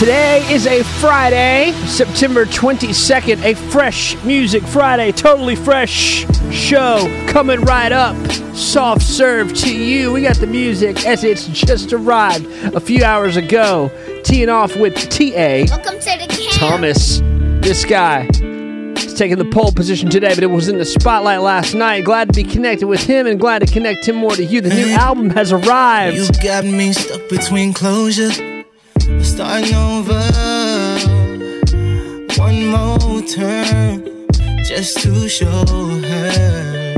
Today is a Friday, September 22nd, a fresh music Friday, totally fresh show coming right up. Soft serve to you. We got the music as it's just arrived a few hours ago. Teeing off with T.A. Welcome to the camp. Thomas. This guy is taking the pole position today, but it was in the spotlight last night. Glad to be connected with him and glad to connect him more to you. The new album has arrived. You got me stuck between closure, starting over. One more turn, just to show her.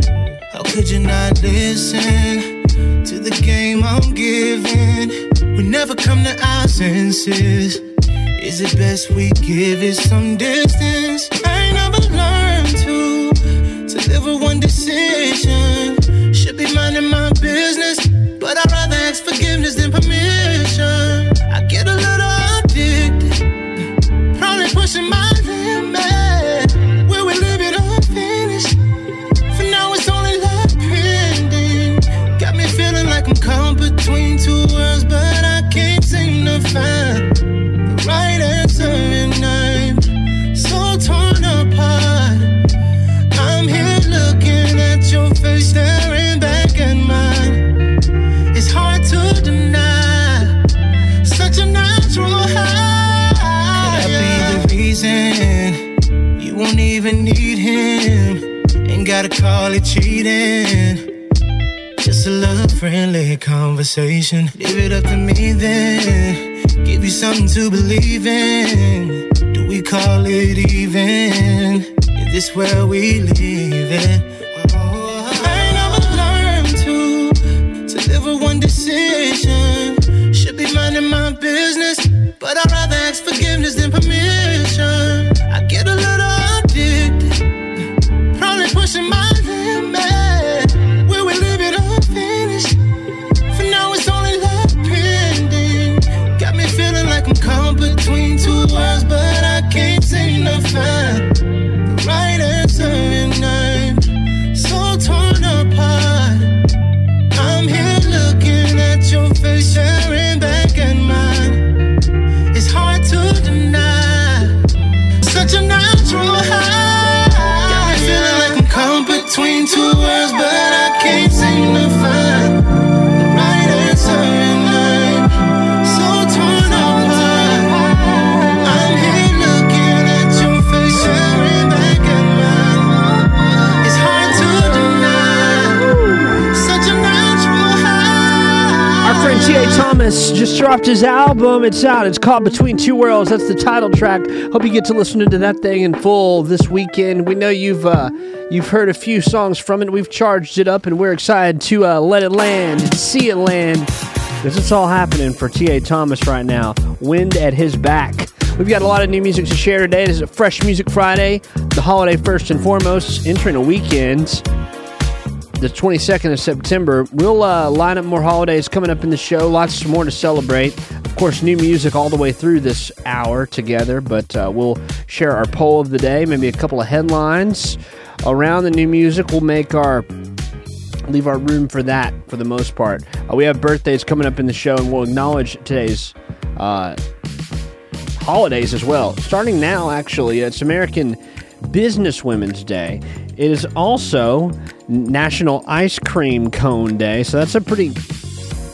How could you not listen to the game I'm giving? We never come to our senses. Is it best we give it some distance? I never learned to to live with one decision. Call it cheating. Just a little friendly conversation. Leave it up to me then. Give you something to believe in. Do we call it even? Is this where we leave it? Oh, I never learned to to live with one decision. Just dropped his album. It's out. It's called Between Two Worlds. That's the title track. Hope you get to listen to that thing in full this weekend. We know you've uh, you've heard a few songs from it. We've charged it up, and we're excited to uh, let it land and see it land. Because it's all happening for T.A. Thomas right now. Wind at his back. We've got a lot of new music to share today. This is a Fresh Music Friday, the holiday first and foremost, entering a weekend the 22nd of September. We'll uh, line up more holidays coming up in the show. Lots more to celebrate. Of course, new music all the way through this hour together, but uh, we'll share our poll of the day, maybe a couple of headlines around the new music. We'll make our leave our room for that for the most part. Uh, we have birthdays coming up in the show, and we'll acknowledge today's uh, holidays as well. Starting now, actually, it's American Business Women's Day. It is also National Ice Cream Cone Day, so that's a pretty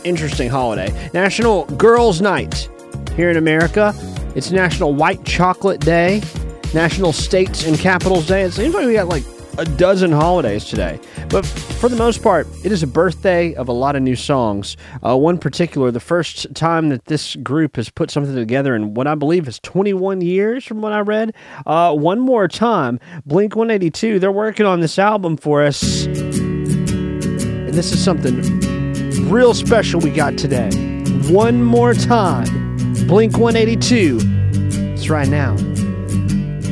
interesting holiday. National Girls Night here in America. It's National White Chocolate Day, National States and Capitals Day. It seems like we got like a dozen holidays today. But for the most part, it is a birthday of a lot of new songs. Uh, one particular, the first time that this group has put something together in what I believe is 21 years from what I read. Uh, one more time, Blink 182, they're working on this album for us. And this is something real special we got today. One more time, Blink 182. It's right now.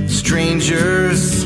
Strangers,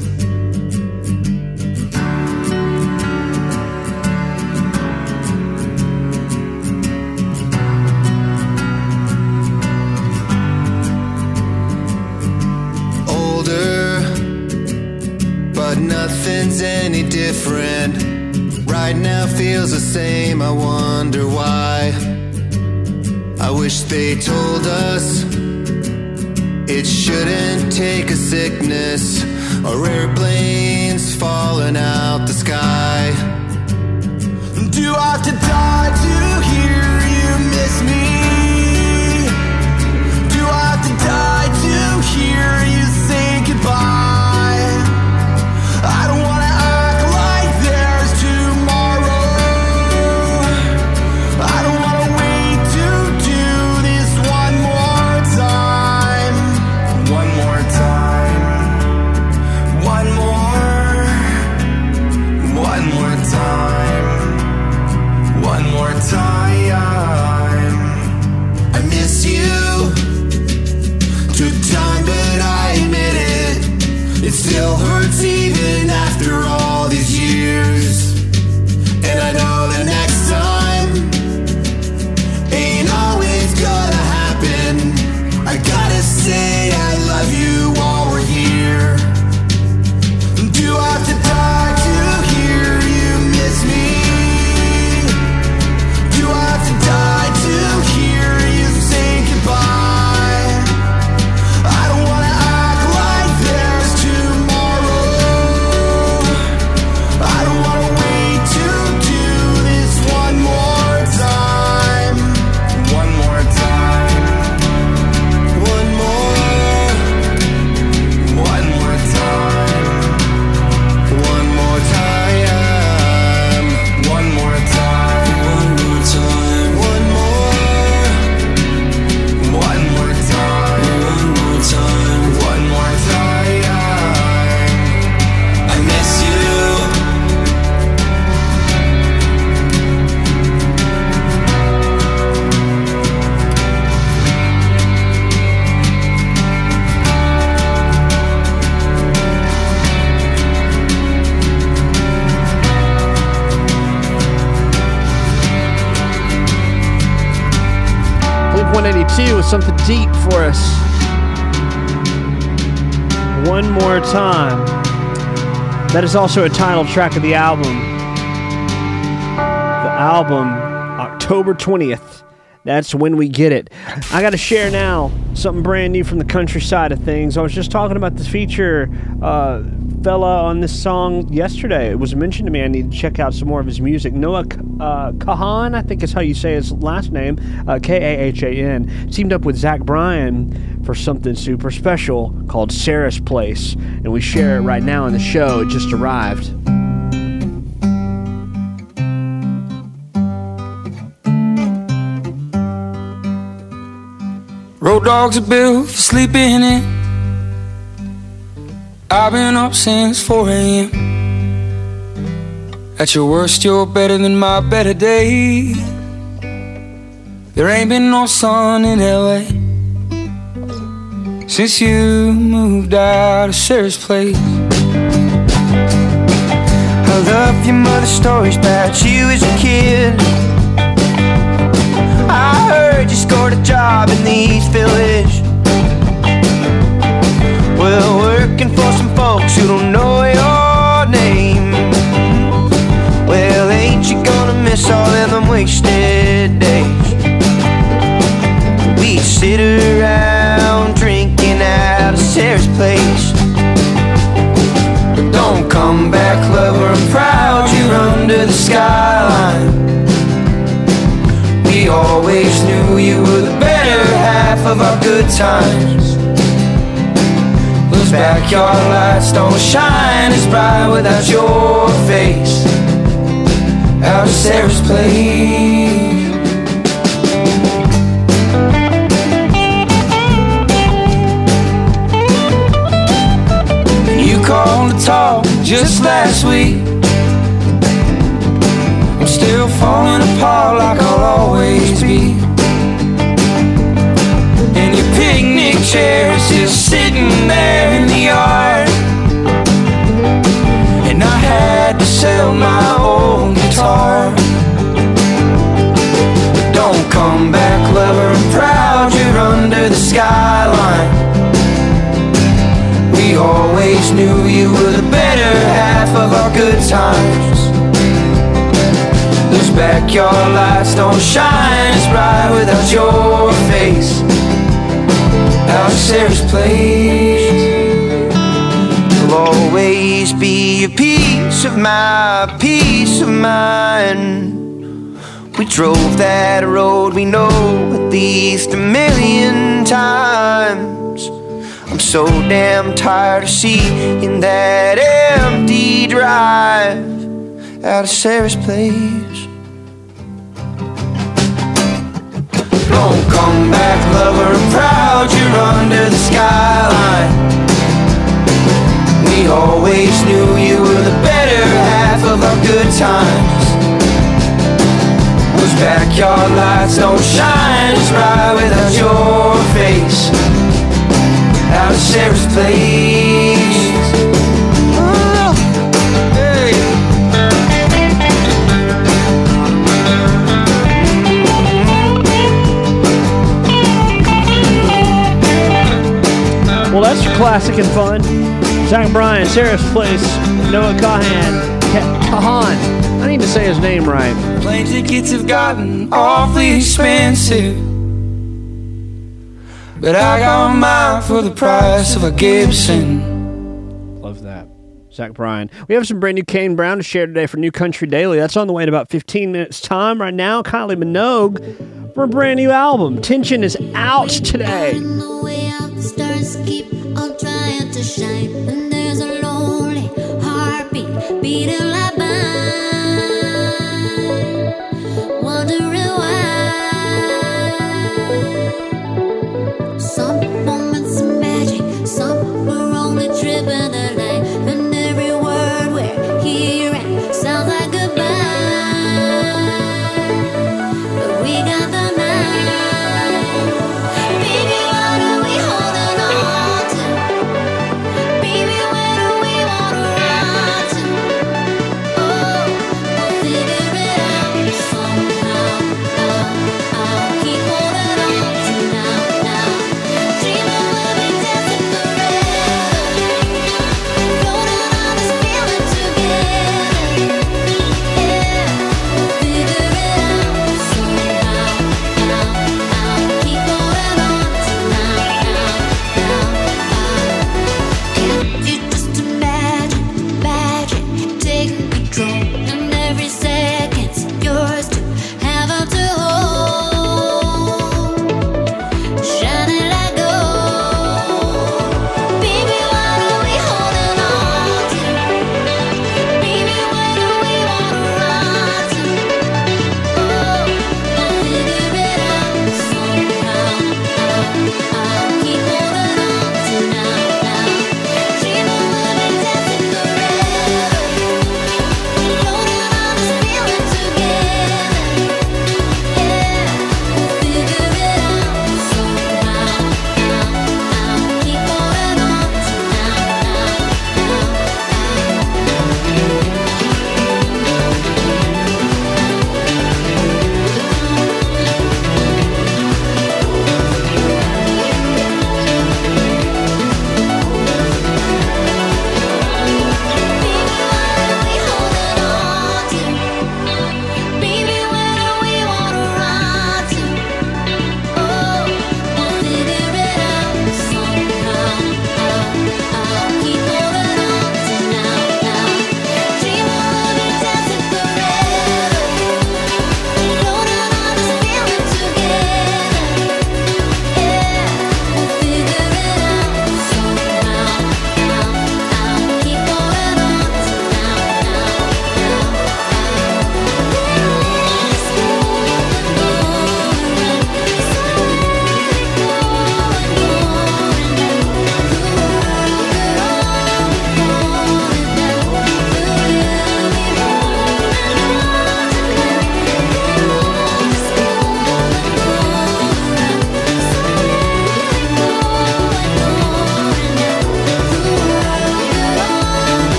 Friend. Right now feels the same, I wonder why. I wish they told us it shouldn't take a sickness or airplanes falling out the sky. With something deep for us. One more time. That is also a title track of the album. The album, October 20th. That's when we get it. I got to share now something brand new from the countryside of things. I was just talking about this feature uh, fella on this song yesterday. It was mentioned to me. I need to check out some more of his music. Noah uh, Kahan, I think is how you say his last name, uh, K A H A N, teamed up with Zach Bryan for something super special called Sarah's Place. And we share it right now in the show. It just arrived. Road dogs are built for sleeping in. I've been up since 4 a.m. At your worst, you're better than my better day. There ain't been no sun in LA since you moved out of Sarah's place. I love your mother's stories about you as a kid. I heard you scored a job in the East Village. Well, working for some folks who don't know your name. Well, ain't you gonna miss all of them wasted days? We'd sit around drinking out of Sarah's place. Don't come back, lover, I'm proud you're under the skyline. We always knew you were the better half of our good times. Backyard lights don't shine as bright without your face. Out of Sarah's place. You called to talk just last week. I'm still falling apart like I'll always be. Picnic chair is still sitting there in the yard. And I had to sell my old guitar. But don't come back, lover, I'm proud you're under the skyline. We always knew you were the better half of our good times. Those backyard lights don't shine as bright without your face. Sarah's place. You'll always be a piece of my peace of mind. We drove that road we know at least a million times. I'm so damn tired of seeing that empty drive out of Sarah's place. Don't come back, lover, I'm proud you're under the skyline. We always knew you were the better half of our good times. Those backyard lights don't shine as bright without your face. Out of Sarah's place. That's your classic and fun. Zach Bryan, Sarah's Place, Noah Kahan. Ka- Kahan. I need to say his name right. Plane tickets have gotten awfully expensive. But I got mine for the price of a Gibson. Love that. Zach Bryan. We have some brand new Kane Brown to share today for New Country Daily. That's on the way in about 15 minutes' time. Right now, Kylie Minogue for a brand new album. Tension is out today. Stars keep on trying to shine. And there's a lonely heartbeat beating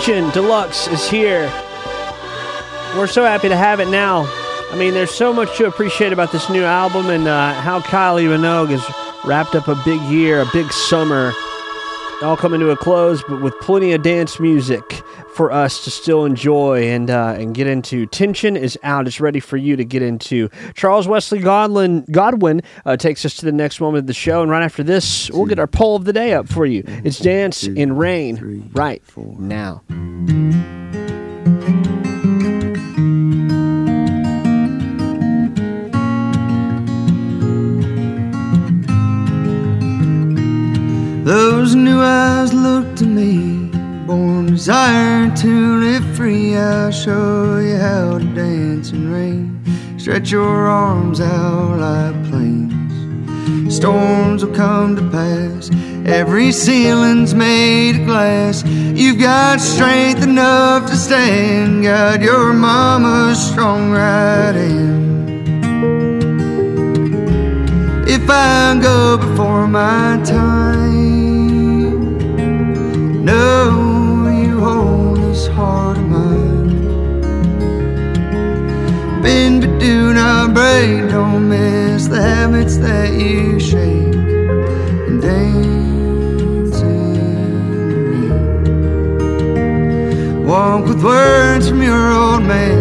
Tension Deluxe is here. We're so happy to have it now. I mean, there's so much to appreciate about this new album and uh, how Kylie Minogue has wrapped up a big year, a big summer, all coming to a close, but with plenty of dance music for us to still enjoy and uh, and get into. Tension is out; it's ready for you to get into. Charles Wesley Godwin Godwin uh, takes us to the next moment of the show, and right after this, we'll get our poll of the day up for you. It's "Dance in Rain" right now. Those new eyes look to me, born desire to live free. I'll show you how to dance in rain. Stretch your arms out like planes. Storms will come to pass. Every ceiling's made of glass. You've got strength enough to stand. Got your mama's strong right hand. If I go before my time, miss the habits that you shake. And dance in rain. Walk with words from your old man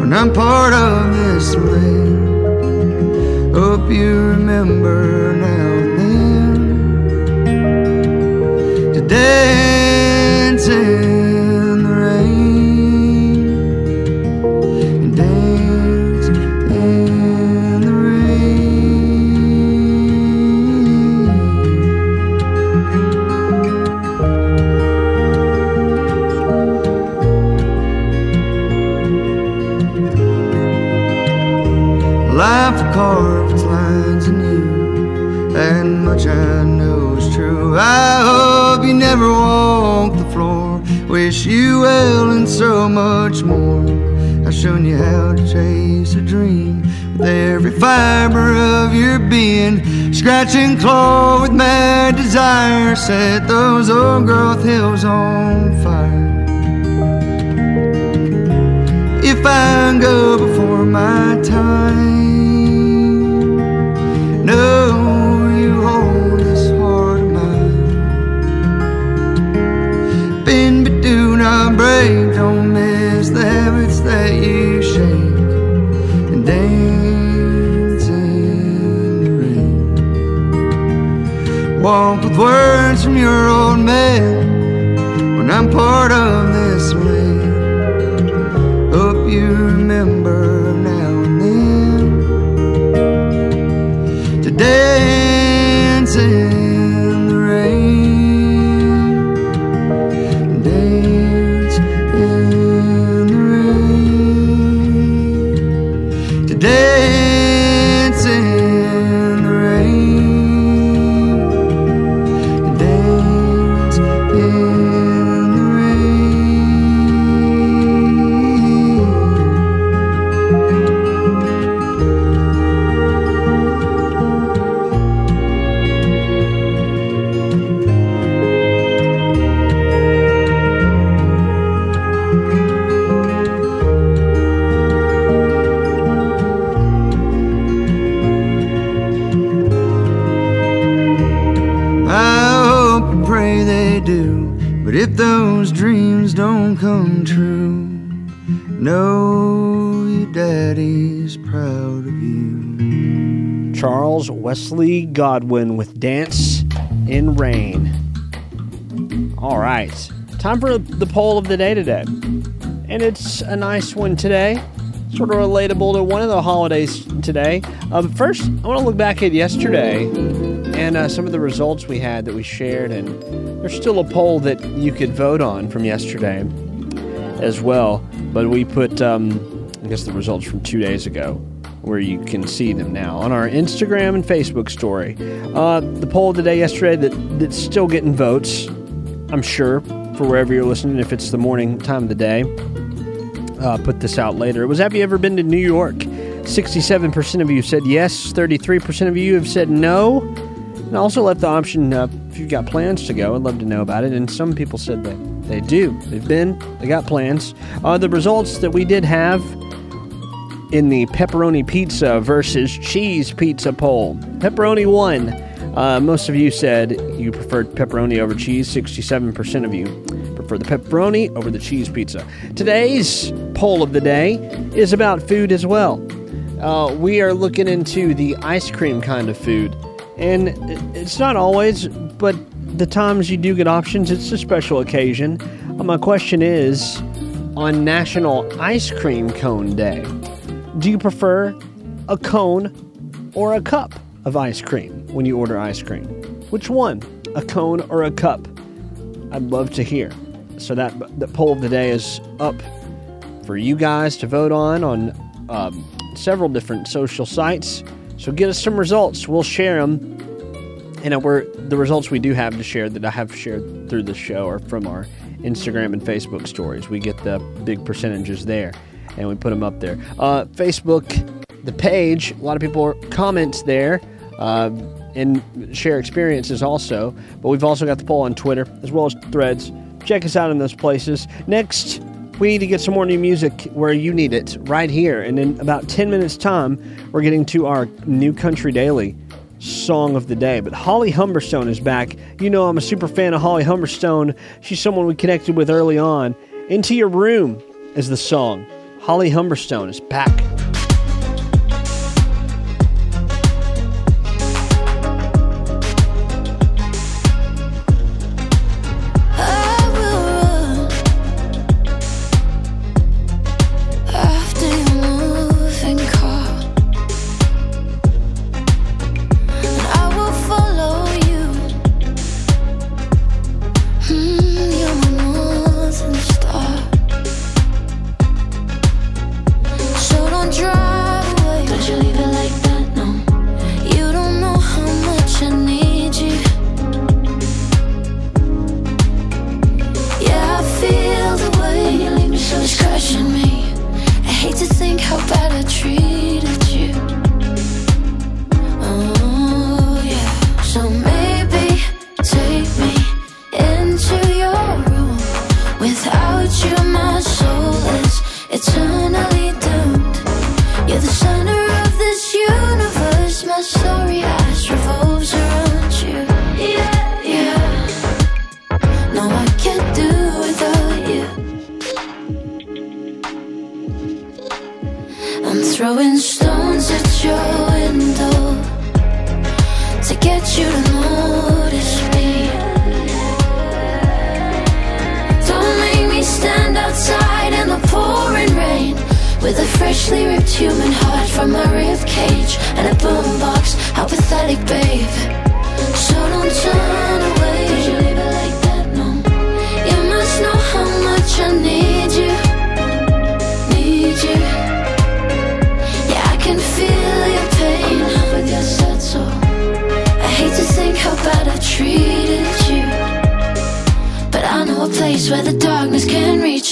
when I'm part of this land. Hope you remember now and then to walk the floor. Wish you well and so much more. I've shown you how to chase a dream with every fiber of your being. Scratch and claw with mad desire. Set those old growth hills on fire. If I go before my time, know not break, don't miss the habits that you shake. And dance in the rain. Walk with words from your old man when I'm part of this land. Hope you remember Wesley Godwin with Dance in Rain. All right, time for the poll of the day today. And it's a nice one today, sort of relatable to one of the holidays today. Uh, first, I want to look back at yesterday and uh, some of the results we had that we shared. And there's still a poll that you could vote on from yesterday as well. But we put, um, I guess, the results from two days ago where you can see them now on our Instagram and Facebook story. Uh, the poll today, yesterday, that, that's still getting votes, I'm sure, for wherever you're listening, if it's the morning time of the day. Uh, put this out later. It was Have you ever been to New York? 67% of you said yes, 33% of you have said no. And also left the option uh, if you've got plans to go, I'd love to know about it. And some people said that They do. They've been. They got plans. Uh, the results that we did have in the pepperoni pizza versus cheese pizza poll. Pepperoni won. Uh, most of you said you preferred pepperoni over cheese. 67% of you prefer the pepperoni over the cheese pizza. Today's poll of the day is about food as well. Uh, we are looking into the ice cream kind of food. And it's not always, but the times you do get options, it's a special occasion. Uh, my question is on National Ice Cream Cone Day, do you prefer a cone or a cup of ice cream when you order ice cream? Which one? A cone or a cup? I'd love to hear. So that the poll of the day is up for you guys to vote on on um, several different social sites. So get us some results. We'll share them. And we're the results we do have to share that I have shared through the show are from our Instagram and Facebook stories. We get the big percentages there, and we put them up there. Uh, Facebook, the page, a lot of people comment there. Uh, and share experiences also, but we've also got the poll on Twitter as well as threads. Check us out in those places. Next, we need to get some more new music where you need it right here. And in about 10 minutes' time, we're getting to our new country daily song of the day. But Holly Humberstone is back. You know, I'm a super fan of Holly Humberstone. She's someone we connected with early on. Into Your Room is the song. Holly Humberstone is back.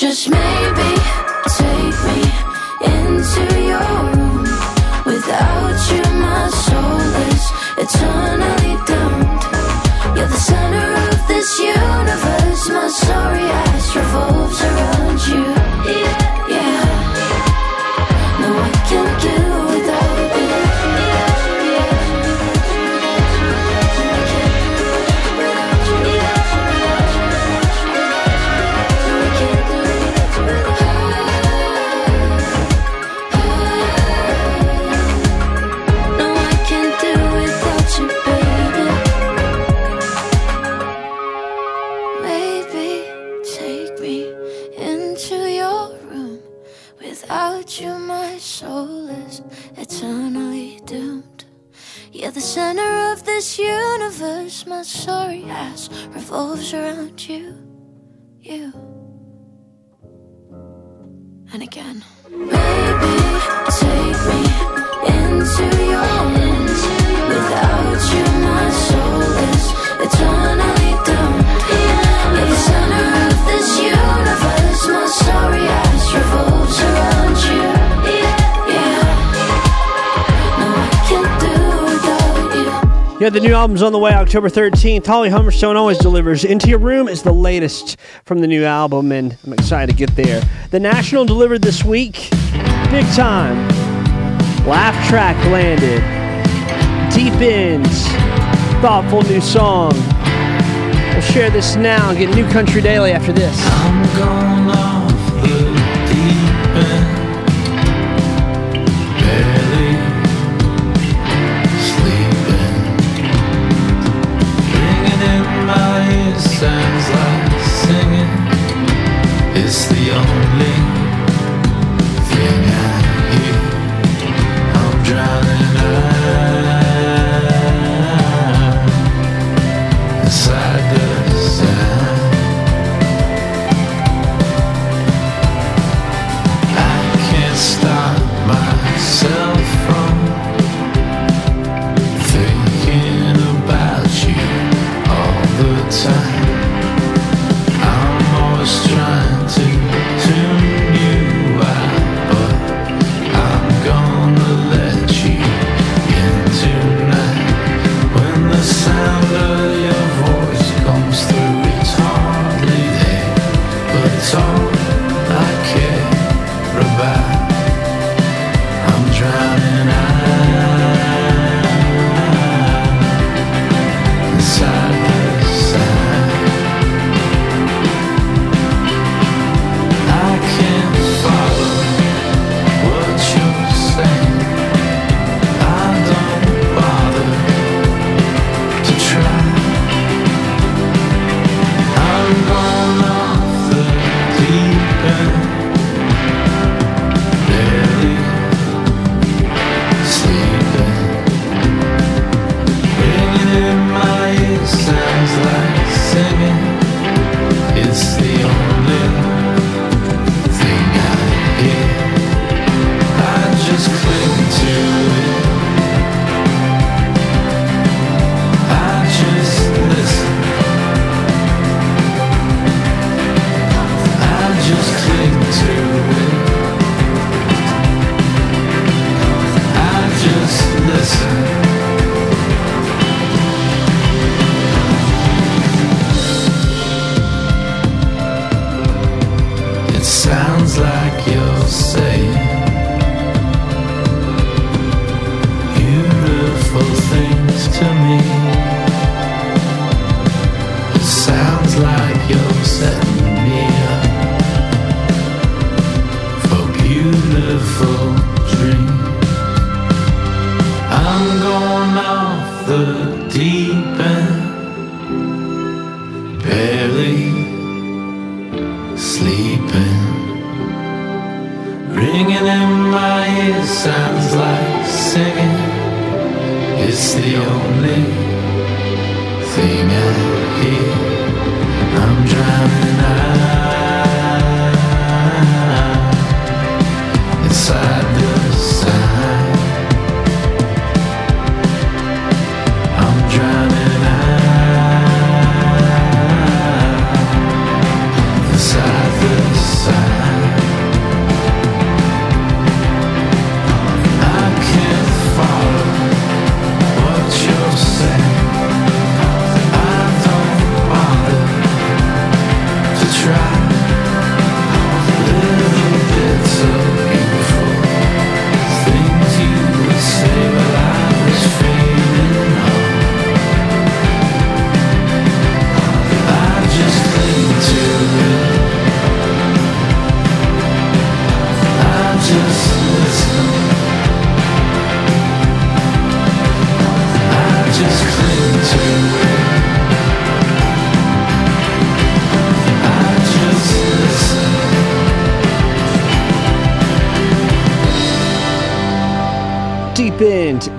Can reach And again. Yeah. The new album's on the way October 13th. Holly Humberstone always delivers. Into Your Room is the latest from the new album, and I'm excited to get there. The National delivered this week. Big time. Laugh track landed. Deep ends. Thoughtful new song. We'll share this now and get New Country Daily after this.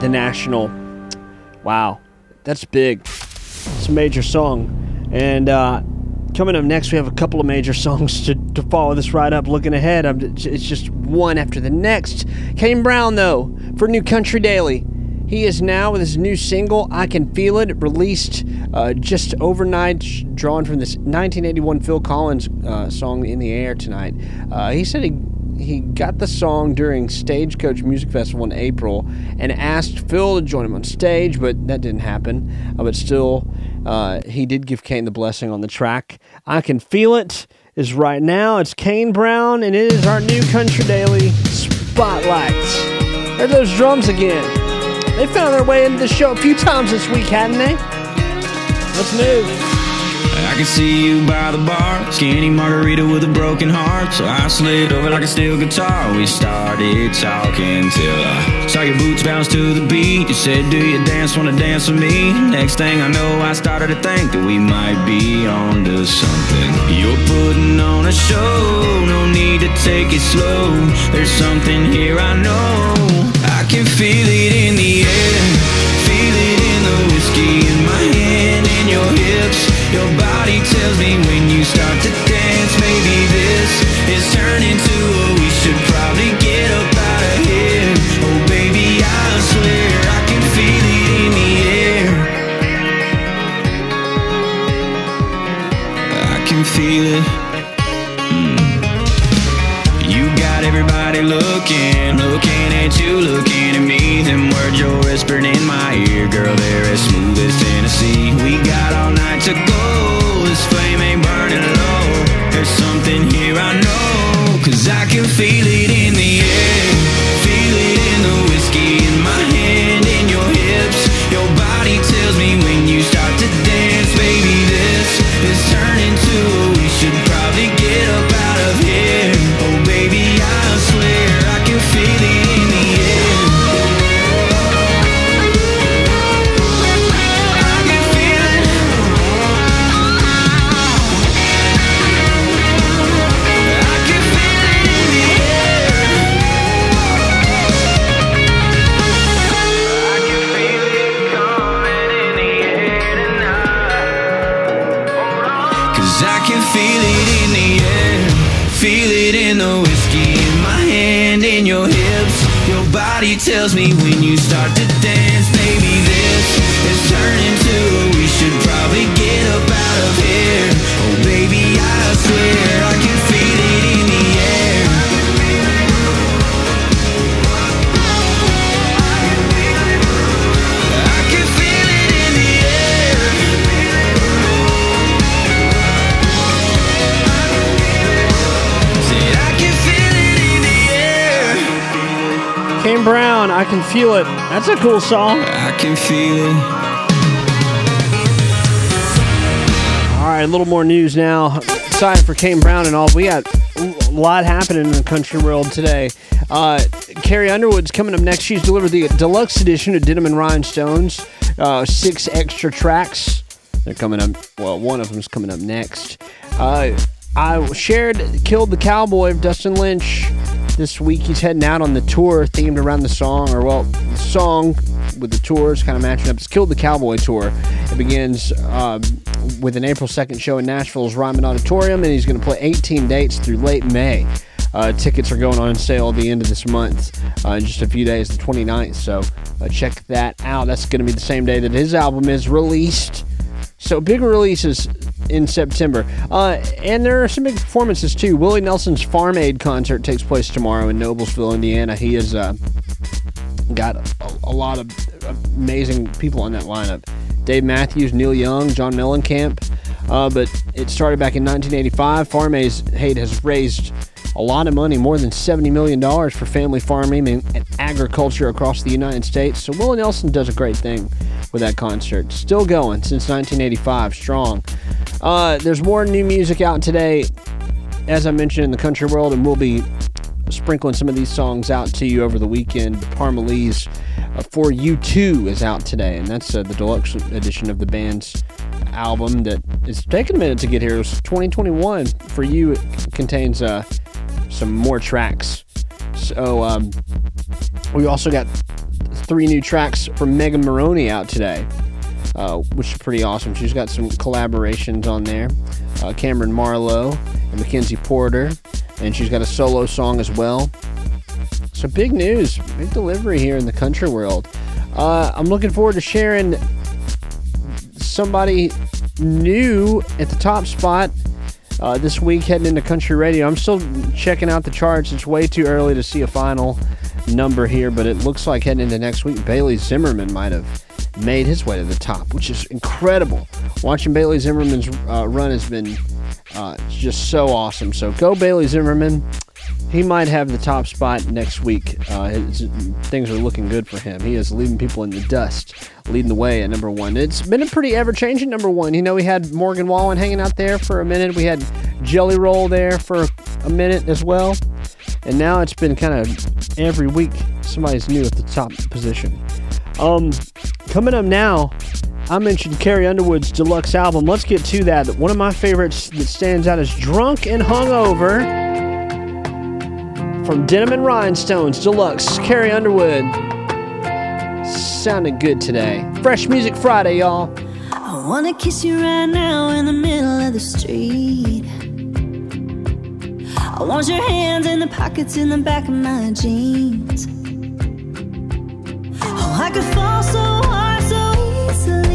The National. Wow, that's big. It's a major song. And uh, coming up next, we have a couple of major songs to, to follow this ride up. Looking ahead, I'm, it's just one after the next. Kane Brown, though, for New Country Daily. He is now with his new single, I Can Feel It, released uh, just overnight, drawn from this 1981 Phil Collins uh, song, In the Air Tonight. Uh, he said he he got the song during Stagecoach Music Festival in April and asked Phil to join him on stage, but that didn't happen. Uh, but still, uh, he did give Kane the blessing on the track. I Can Feel It is right now. It's Kane Brown, and it is our new Country Daily Spotlight. There those drums again. They found their way into the show a few times this week, hadn't they? Let's move. Can see you by the bar, skinny margarita with a broken heart. So I slid over like a steel guitar. We started talking till I saw your boots bounce to the beat. You said, Do you dance? Wanna dance with me? Next thing I know, I started to think that we might be onto something. You're putting on a show, no need to take it slow. There's something here I know. I can feel it in the in the air. Kane Brown, I Can Feel It. That's a cool song. I can feel it. All right, a little more news now. Excited for Kane Brown and all. We got a lot happening in the country world today. Uh, Carrie Underwood's coming up next. She's delivered the deluxe edition of Denim and Rhinestones. Uh, six extra tracks. They're coming up. Well, one of them's coming up next. Uh, I shared "Killed the Cowboy" of Dustin Lynch this week. He's heading out on the tour themed around the song, or well, the song with the tours kind of matching up. It's "Killed the Cowboy" tour. It begins um, with an April 2nd show in Nashville's Ryman Auditorium, and he's going to play 18 dates through late May. Uh, tickets are going on sale at the end of this month, uh, in just a few days, the 29th. So uh, check that out. That's going to be the same day that his album is released. So big releases in September, uh, and there are some big performances too. Willie Nelson's Farm Aid concert takes place tomorrow in Noblesville, Indiana. He has uh, got a, a lot of amazing people on that lineup: Dave Matthews, Neil Young, John Mellencamp. Uh, but it started back in 1985. Farm Aid has raised a lot of money, more than $70 million for family farming and agriculture across the United States. So Willie Nelson does a great thing with that concert. Still going since 1985, strong. Uh, there's more new music out today, as I mentioned, in the country world, and we'll be sprinkling some of these songs out to you over the weekend. Parmalee's uh, for You Too is out today, and that's uh, the deluxe edition of the band's album that is taking a minute to get here. It was 2021. For You it contains uh, some more tracks. So um, we also got three new tracks from Megan Moroney out today, uh, which is pretty awesome. She's got some collaborations on there. Uh, Cameron Marlowe and Mackenzie Porter, and she's got a solo song as well. So big news, big delivery here in the country world. Uh, I'm looking forward to sharing somebody new at the top spot uh, this week heading into country radio. I'm still checking out the charts. It's way too early to see a final number here, but it looks like heading into next week, Bailey Zimmerman might have made his way to the top, which is incredible. Watching Bailey Zimmerman's uh, run has been uh, just so awesome. So go Bailey Zimmerman. He might have the top spot next week. Uh, his, things are looking good for him. He is leaving people in the dust, leading the way at number one. It's been a pretty ever changing number one. You know, we had Morgan Wallen hanging out there for a minute. We had Jelly Roll there for a minute as well. And now it's been kind of every week somebody's new at the top position. Um, coming up now, I mentioned Carrie Underwood's deluxe album. Let's get to that. One of my favorites that stands out is Drunk and Hungover from Denim and Rhinestones Deluxe. Carrie Underwood. Sounding good today. Fresh Music Friday, y'all. I wanna kiss you right now in the middle of the street. I want your hands in the pockets in the back of my jeans. Oh, I could fall so hard so easily.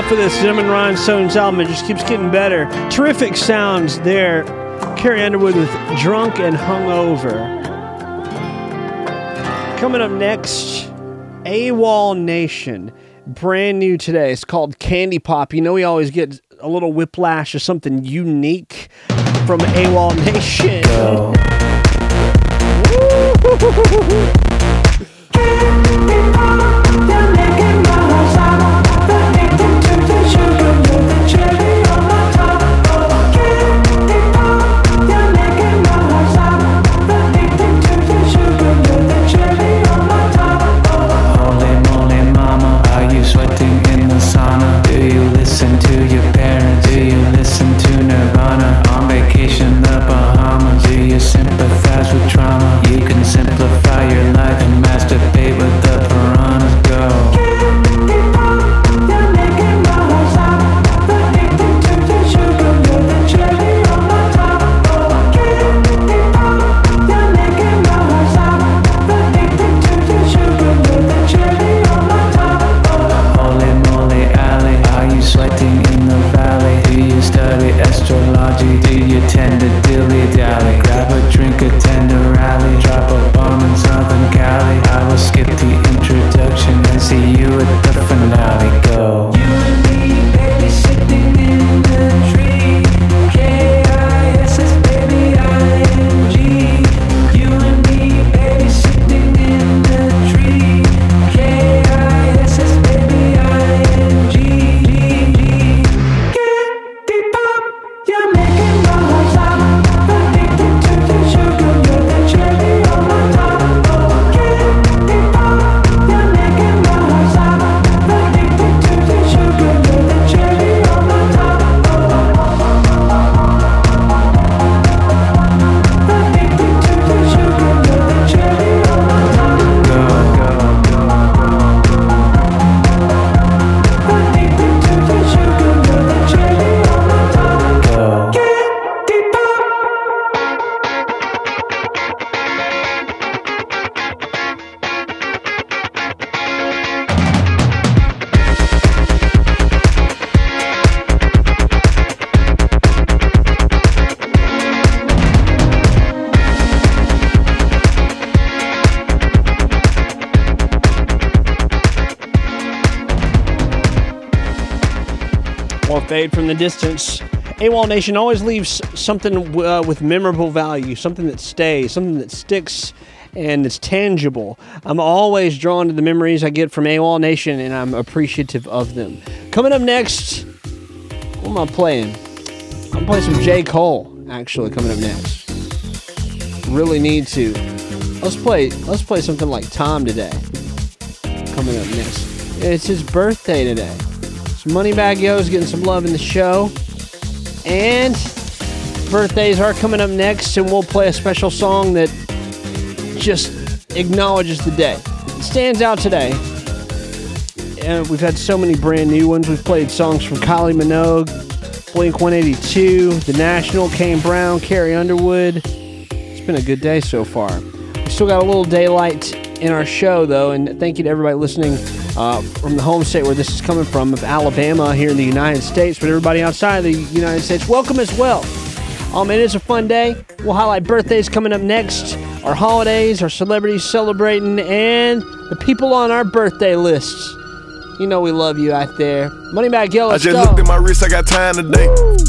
Enough of this Cinnamon Rhinestones album. It just keeps getting better. Terrific sounds there. Carrie Underwood with Drunk and Hungover. Coming up next, AWOL Nation. Brand new today. It's called Candy Pop. You know, we always get a little whiplash of something unique from AWOL Nation. Holy distance. AWOL Nation always leaves something uh, with memorable value, something that stays, something that sticks and it's tangible. I'm always drawn to the memories I get from AWOL Nation and I'm appreciative of them. Coming up next, what am I playing? I'm playing some J. Cole, actually, coming up next. Really need to. Let's play let's play something like Tom today. Coming up next. It's his birthday today. So Moneybagg Yo's getting some love in the show. And birthdays are coming up next, and we'll play a special song that just acknowledges the day. It stands out today. And we've had so many brand new ones. We've played songs from Kylie Minogue, Blink 182, The National, Kane Brown, Carrie Underwood. It's been a good day so far. We still got a little daylight in our show, though, and thank you to everybody listening uh, from the home state where this is coming from, of Alabama here in the United States, but everybody outside of the United States, welcome as well. Um, it is a fun day. We'll highlight birthdays coming up next, our holidays, our celebrities celebrating, and the people on our birthday lists. You know we love you out there. Money Moneybagg Yo, I just looked at my wrist, I got time today.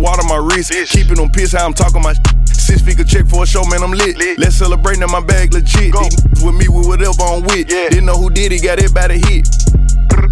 water my wrist. Keeping them piss, how I'm talking my Six figure check for a show, man, I'm lit. Let's celebrate now, my bag legit. These niggas with me with whatever I'm with. Didn't know who did it, got it by the hit.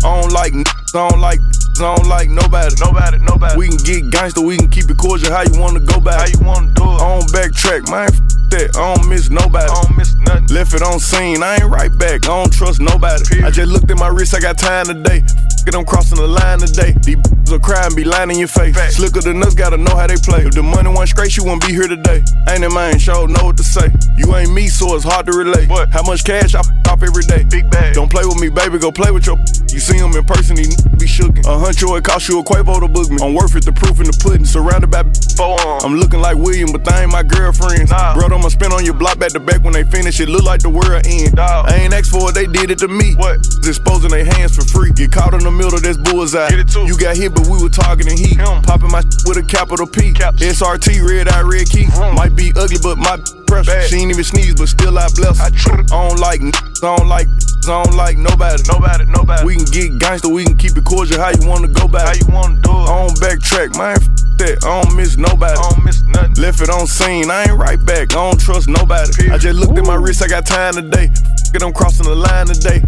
I don't like I don't like I don't like nobody. Nobody, nobody. We can get gangster, we can keep it cordial. How you wanna go back? How you wanna do it? I don't backtrack, man. F- that. I don't miss nobody. I don't miss nothing. Left it on scene, I ain't right back. I don't trust nobody. I just looked at my wrist, I got time today. F- it, I'm crossing the line today. These will cry and be lying in your face. Slicker than us, gotta know how they play. If the money went straight, you wouldn't be here today. Ain't in mine, sure know what to say. You ain't me, so it's hard to relate. What? How much cash I f- off every day? Big bag. Don't play with me, baby, go play with your. You see him in person, he be shookin'. A huncho, it cost you a Quavo to book me. I'm worth it, the proof in the pudding. Surrounded by four arms. I'm looking like William, but they ain't my girlfriends. Nah. Bro, I'ma spin on your block back to back when they finish. It look like the world end. I ain't asked for it, they did it to me. What? Exposing their hands for free. Get caught in the middle, that's bullseye. Get it too. You got hit, but we were targeting heat. Popping my with a capital P. SRT, red eye, red key. Might be ugly, but my pressure. She ain't even sneeze, but still I bless. her. I don't like, n- I don't like, I don't like nobody. Nobody, nobody. We can get gangster, we can keep it cordial. How you wanna go back? How you wanna do it? I don't backtrack, man. F- that. I don't miss nobody. I don't miss nothing. Left it on scene, I ain't right back. I don't trust nobody. I just looked at my wrist, I got time today. F- it, I'm crossing the line today.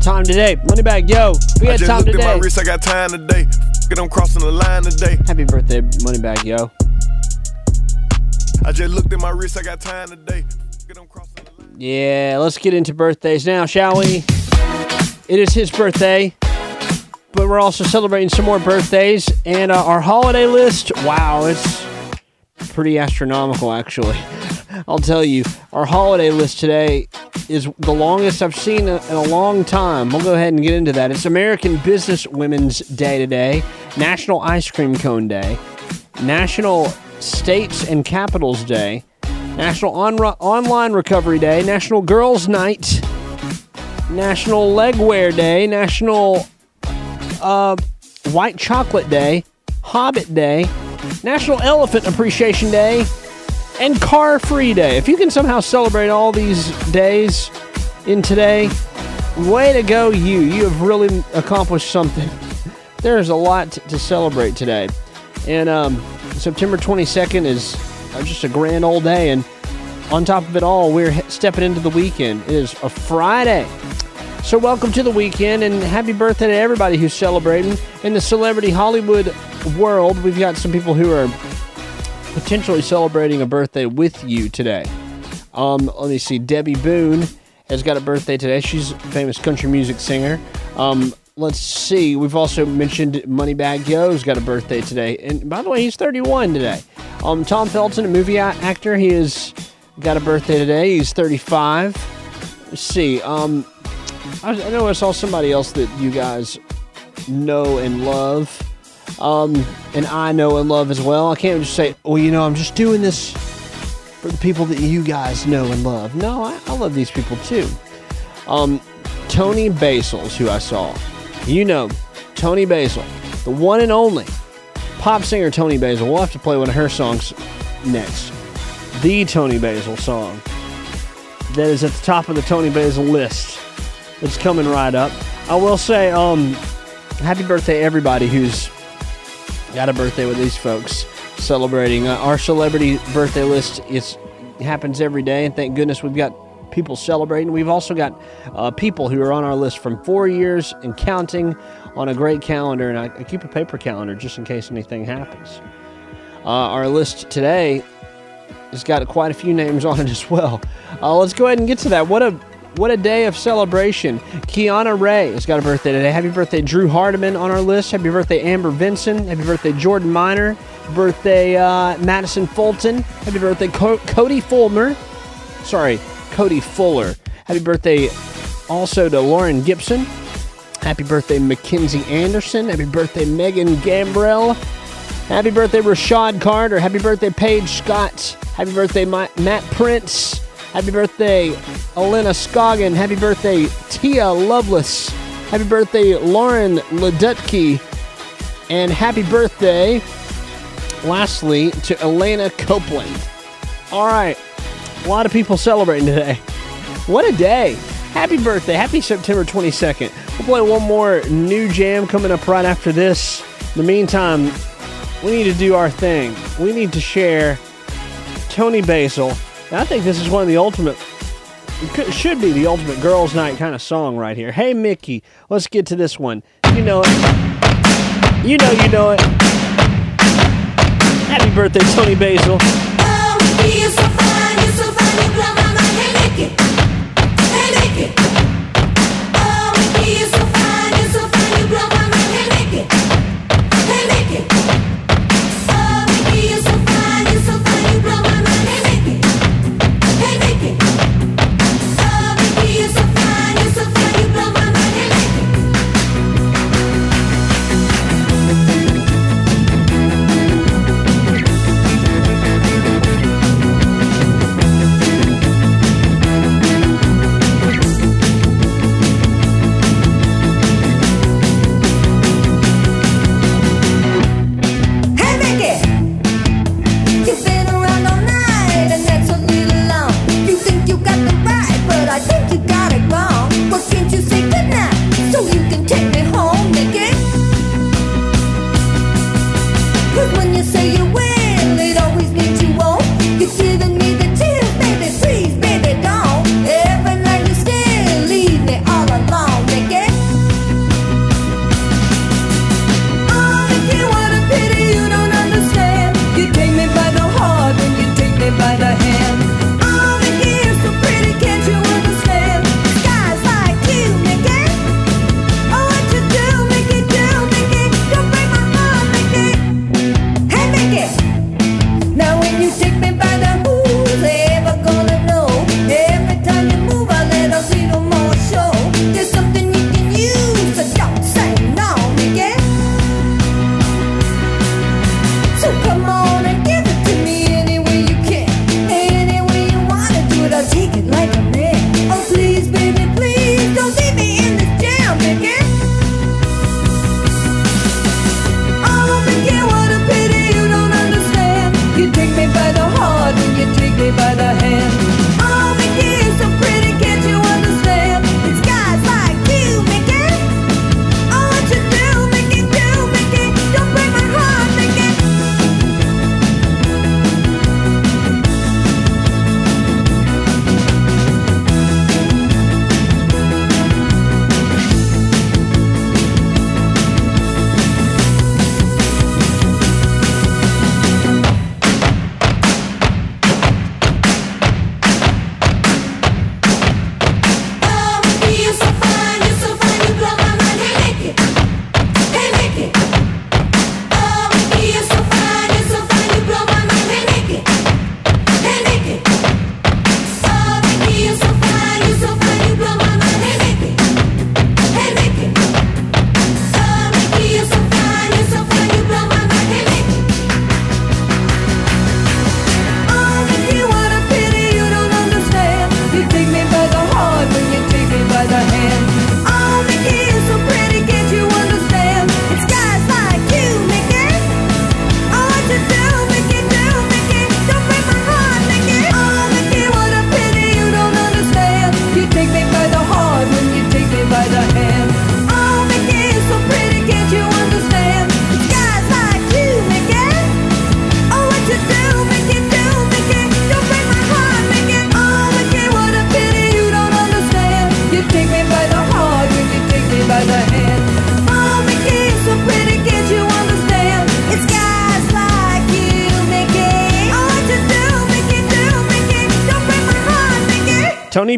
Time today. Moneybagg Yo. We I just time looked at my wrist, I got time today. F- it, I'm crossing the line today. Happy birthday, Moneybagg Yo. I just looked at my wrist, I got time today. F- it, I'm crossing the line. Yeah, let's get into birthdays now, shall we? It is his birthday, but we're also celebrating some more birthdays. And uh, our holiday list, wow, it's pretty astronomical, actually. I'll tell you, our holiday list today is the longest I've seen in in a long time. We'll go ahead and get into that. It's American Business Women's Day today, National Ice Cream Cone Day, National States and Capitals Day, National On- Online Recovery Day, National Girls Night, National Legwear Day, National uh, White Chocolate Day, Hobbit Day, National Elephant Appreciation Day, and Car Free Day. If you can somehow celebrate all these days in today, way to go, you. You have really accomplished something. There's a lot to celebrate today. And um, September 22nd is just a grand old day. And on top of it all, we're stepping into the weekend. It is a Friday. So, welcome to the weekend and happy birthday to everybody who's celebrating. In the celebrity Hollywood world, we've got some people who are potentially celebrating a birthday with you today. Um, let me see. Debby Boone has got a birthday today. She's a famous country music singer. Um, let's see. We've also mentioned Moneybagg Yo's got a birthday today. And by the way, he's 31 today. Um, Tom Felton, a movie actor, he has got a birthday today. He's 35. Let's see. Um, I, I know I saw somebody else that you guys know and love. um, and I know and love as well. I can't just say, well, you know, I'm just doing this for the people that you guys know and love. No, I, I love these people too. Um, Toni Basil's who I saw. You know, Toni Basil, the one and only pop singer Toni Basil. We'll have to play one of her songs next. The Toni Basil song that is at the top of the Toni Basil list. It's coming right up. I will say, um, happy birthday everybody who's got a birthday with these folks celebrating. Uh, our celebrity birthday list is happens every day, and thank goodness we've got people celebrating. We've also got uh, people who are on our list from four years and counting on a great calendar, and I, I keep a paper calendar just in case anything happens. Uh, our list today has got quite a few names on it as well. Uh, let's go ahead and get to that. What a what a day of celebration. Kiana Ray has got a birthday today. Happy birthday, Drew Hardiman on our list. Happy birthday, Amber Vinson. Happy birthday, Jordan Miner. Birthday, uh, Madison Fulton. Happy birthday, Co- Cody Fulmer. Sorry, Cody Fuller. Happy birthday also to Lauren Gibson. Happy birthday, Mackenzie Anderson. Happy birthday, Megan Gambrell. Happy birthday, Rashad Carter. Happy birthday, Paige Scott. Happy birthday, Ma- Matt Prince. Happy birthday, Elena Scoggin. Happy birthday, Tia Lovelace. Happy birthday, Lauren Ledutke. And happy birthday, lastly, to Elena Copeland. All right, a lot of people celebrating today. What a day! Happy birthday! Happy September 22nd. We'll play one more new jam coming up right after this. In the meantime, we need to do our thing. We need to share Toni Basil. And I think this is one of the ultimate, could- should be the ultimate girls' night kind of song right here. Hey, Mickey, let's get to this one. You know it. You know you know it. Happy birthday, Toni Basil.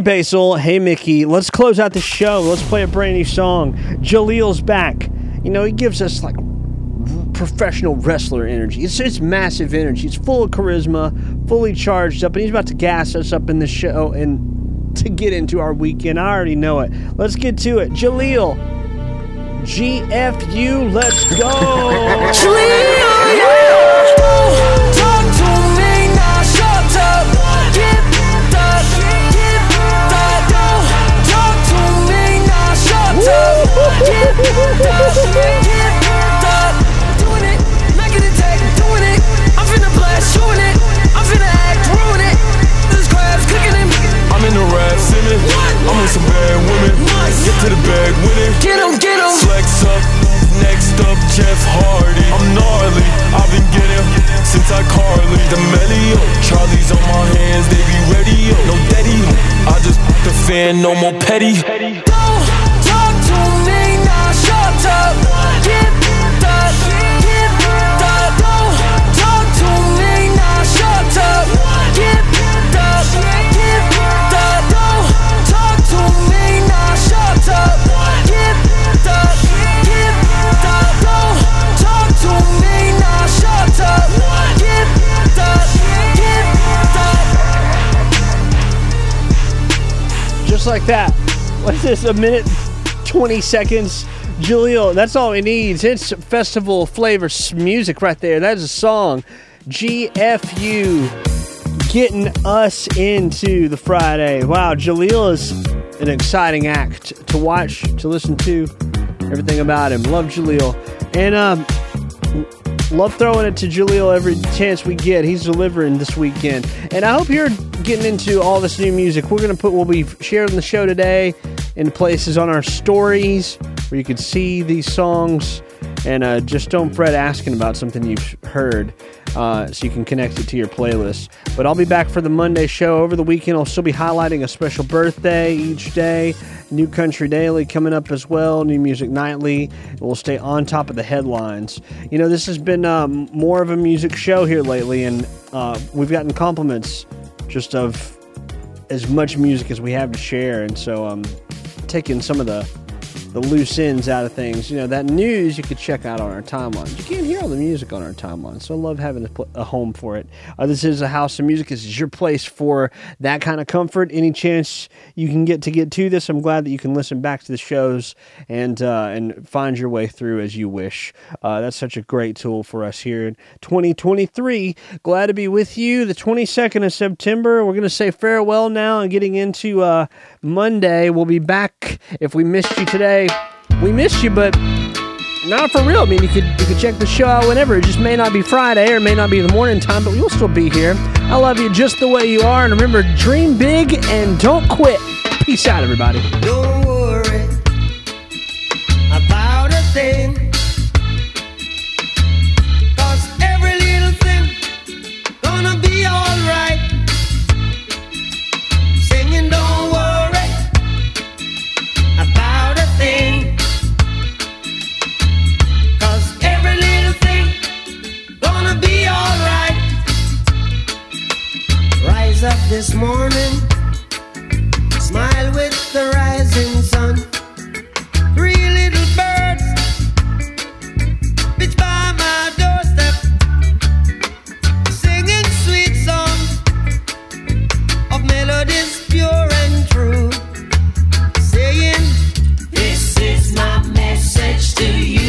Basil, hey Mickey, let's close out the show. Let's play a brand new song. Jaleel's back. You know, he gives us like professional wrestler energy. It's it's massive energy. It's full of charisma, fully charged up, and he's about to gas us up in the show and to get into our weekend. I already know it. Let's get to it. Jaleel, GFU, let's go. Talk I'm in the rap singing. I'm with some bad women. Get to the bag winning. Get 'em, get 'em. Flex up. Next up, Jeff Hardy. I'm gnarly. I've been getting since I Carly. The Melio. Charlie's on my hands. They be ready. No daddy. I just the fan. No more petty. Like that. What is this? A minute, 20 seconds. Jaleel, that's all he needs. It's festival flavor music right there. That is a song. GFU getting us into the Friday. Wow, Jaleel is an exciting act to watch, to listen to, everything about him. Love Jaleel. And um, Love throwing it to Jaleel every chance we get. He's delivering this weekend. And I hope you're getting into all this new music. We're going to put, we'll be sharing the show today in places on our stories where you can see these songs. And uh, just don't fret asking about something you've heard uh, so you can connect it to your playlist. But I'll be back for the Monday show. Over the weekend, I'll still be highlighting a special birthday each day. New Country Daily coming up as well. New Music Nightly. We'll stay on top of the headlines. You know, this has been um, more of a music show here lately, and uh, we've gotten compliments just of as much music as we have to share. And so I'm taking some of the the loose ends out of things. You know, that news you could check out on our timelines. You can't hear all the music on our timeline, so I love having a, pl- a home for it. Uh, this is a house of music. This is your place for that kind of comfort. Any chance you can get to get to this, I'm glad that you can listen back to the shows and uh, and find your way through as you wish. Uh, that's such a great tool for us here in 2023. Glad to be with you. The 22nd of September. We're going to say farewell now and getting into uh, Monday. We'll be back. If we missed you today, we missed you, but not for real. I mean, you could you could check the show out whenever. It just may not be Friday or may not be the morning time, but we'll still be here. I love you just the way you are, and remember, dream big and don't quit. Peace out, everybody. Don't worry about a thing. Up this morning. Smile with the rising sun. Three little birds pitch by my doorstep, singing sweet songs of melodies pure and true, saying, "This is my message to you."